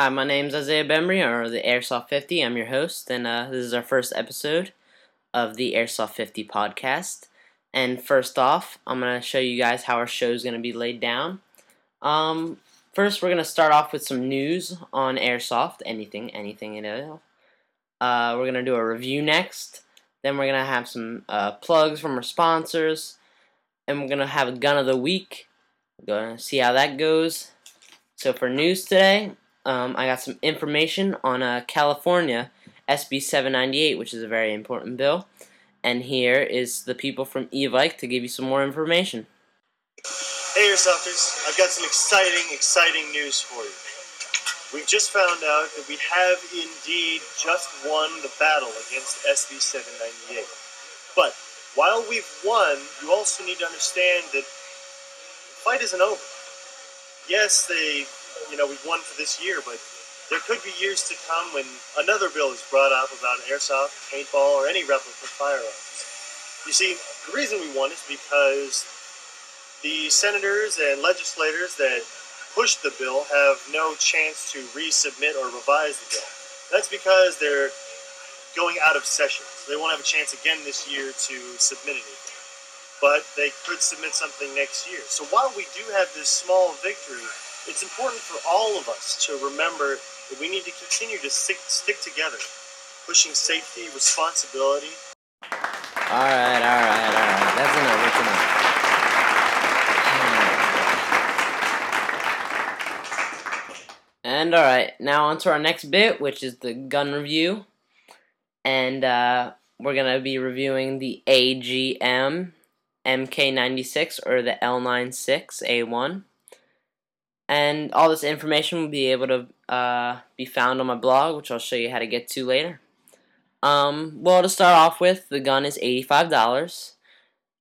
Hi, my name's Isaiah Bembry, or the Airsoft 50. I'm your host, and uh, this is our first episode of the Airsoft 50 podcast. And first off, I'm going to show you guys how our show is going to be laid down. Um, first, we're going to start off with some news on Airsoft, anything, anything at all. Uh, we're going to do a review next. Then we're going to have some uh, plugs from our sponsors. And we're going to have a gun of the week. We're going to see how that goes. So for news today, um, I got some information on uh, California SB 798, which is a very important bill. And here is the people from Evike to give you some more information. Hey, Airsofters, I've got some exciting, exciting news for you. We've just found out that we have indeed just won the battle against SB 798. But while we've won, you also need to understand that the fight isn't over. Yes, they you know, we've won for this year, but there could be years to come when another bill is brought up about airsoft, paintball, or any replica firearms. You see, the reason we won is because the senators and legislators that pushed the bill have no chance to resubmit or revise the bill. That's because they're going out of session. So they won't have a chance again this year to submit anything. But they could submit something next year. So while we do have this small victory, it's important for all of us to remember that we need to continue to stick, stick together, pushing safety, responsibility. Alright, alright, alright. That's enough, that's enough. And alright, now on to our next bit, which is the gun review. And uh, we're going to be reviewing the AGM MK96 or the L96A1 and all this information will be able to uh, be found on my blog, which I'll show you how to get to later. Um, well, to start off with, the gun is $85,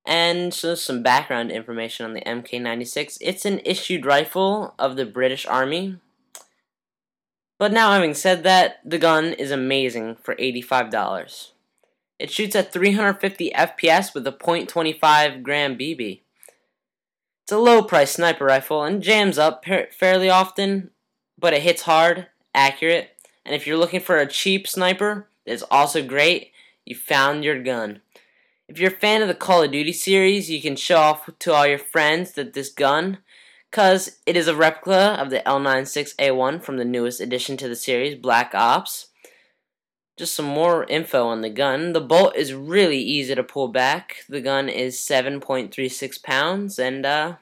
and so some background information on the MK96. It's an issued rifle of the British Army. But now, having said that, the gun is amazing for $85. It shoots at 350 FPS with a .25 gram BB. It's a low price sniper rifle and jams up fairly often, but it hits hard, accurate, and if you're looking for a cheap sniper that's also great, you found your gun. If you're a fan of the Call of Duty series, you can show off to all your friends that this gun, because it is a replica of the L96A1 from the newest addition to the series, Black Ops. Just some more info on the gun. The bolt is really easy to pull back. The gun is 7.36 pounds, and uh,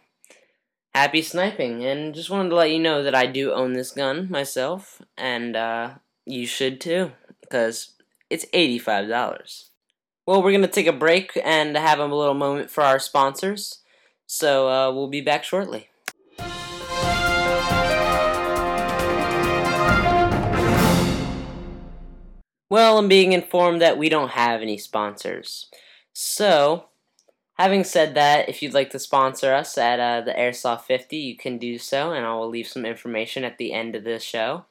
happy sniping. And just wanted to let you know that I do own this gun myself, and uh, you should too, because it's $85. Well, we're going to take a break and have a little moment for our sponsors, so uh, we'll be back shortly. Well, I'm being informed that we don't have any sponsors. So, having said that, if you'd like to sponsor us at uh, the Airsoft 50, you can do so, and I will leave some information at the end of this show.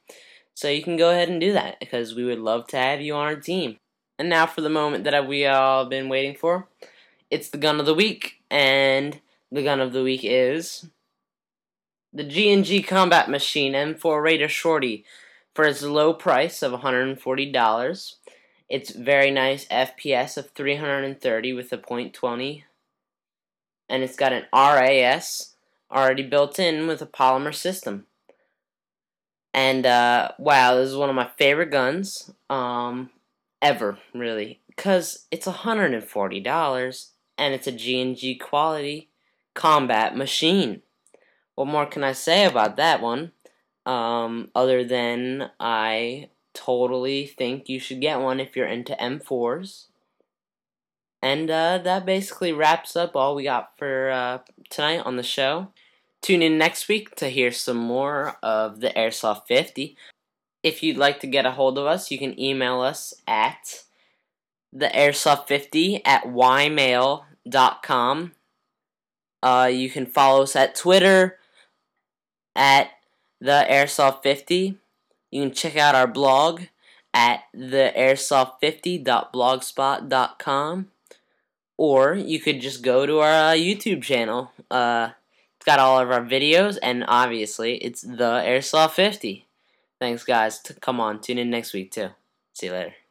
So you can go ahead and do that, because we would love to have you on our team. And now for the moment that we all been waiting for. It's the gun of the week, and the gun of the week is the G&G Combat Machine M4 Raider Shorty for its low price of $140. It's very nice FPS of 330 with a .20 and it's got an RAS already built in with a polymer system. And uh, wow, this is one of my favorite guns um, ever, really, because it's $140 and it's a G&G quality combat machine. What more can I say about that one? Um, other than I totally think you should get one if you're into M4s. And uh, that basically wraps up all we got for uh, tonight on the show. Tune in next week to hear some more of the Airsoft 50. If you'd like to get a hold of us, you can email us at the airsoft50 at ymail.com. Uh, you can follow us at Twitter at the Airsoft 50. You can check out our blog at theairsoft50.blogspot.com or you could just go to our uh, YouTube channel. Uh, it's got all of our videos, and obviously, it's the Airsoft 50. Thanks, guys. T- come on, tune in next week too. See you later.